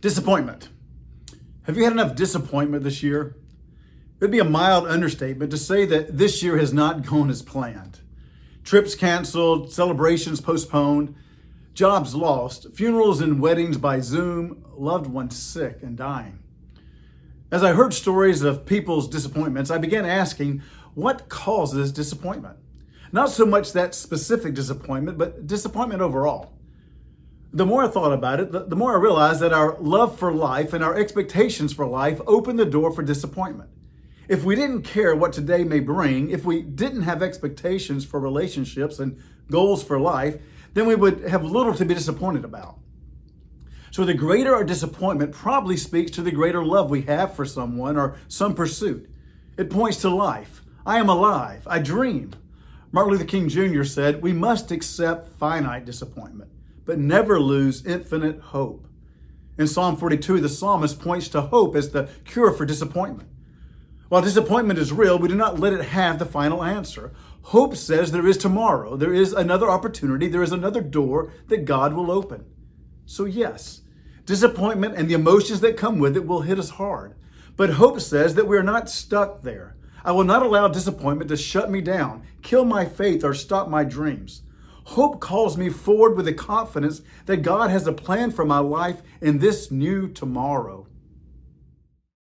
Disappointment. Have you had enough disappointment this year? It would be a mild understatement to say that this year has not gone as planned. Trips canceled, celebrations postponed, jobs lost, funerals and weddings by Zoom, loved ones sick and dying. As I heard stories of people's disappointments, I began asking what causes disappointment? Not so much that specific disappointment, but disappointment overall the more I thought about it, the, more I realized that our love for life and our expectations for life open the door for disappointment. If we didn't care what today may bring, if we didn't have expectations for relationships and goals for life, then we would have little to be disappointed about. So the greater our disappointment probably speaks to the greater love we have for someone or some pursuit. It points to life. I am alive. I dream. Martin Luther King Jr. said, We must accept finite disappointment but never lose infinite hope. In Psalm 42, the psalmist points to hope as the cure for disappointment. While disappointment is real, we do not let it have the final answer. Hope says there is tomorrow, there is another opportunity, there is another door that God will open. So, yes, disappointment and the emotions that come with it will hit us hard. But hope says that we are not stuck there. I will not allow disappointment to shut me down, kill my faith, or stop my dreams. Hope calls me forward with the confidence that God has a plan for my life in this new tomorrow.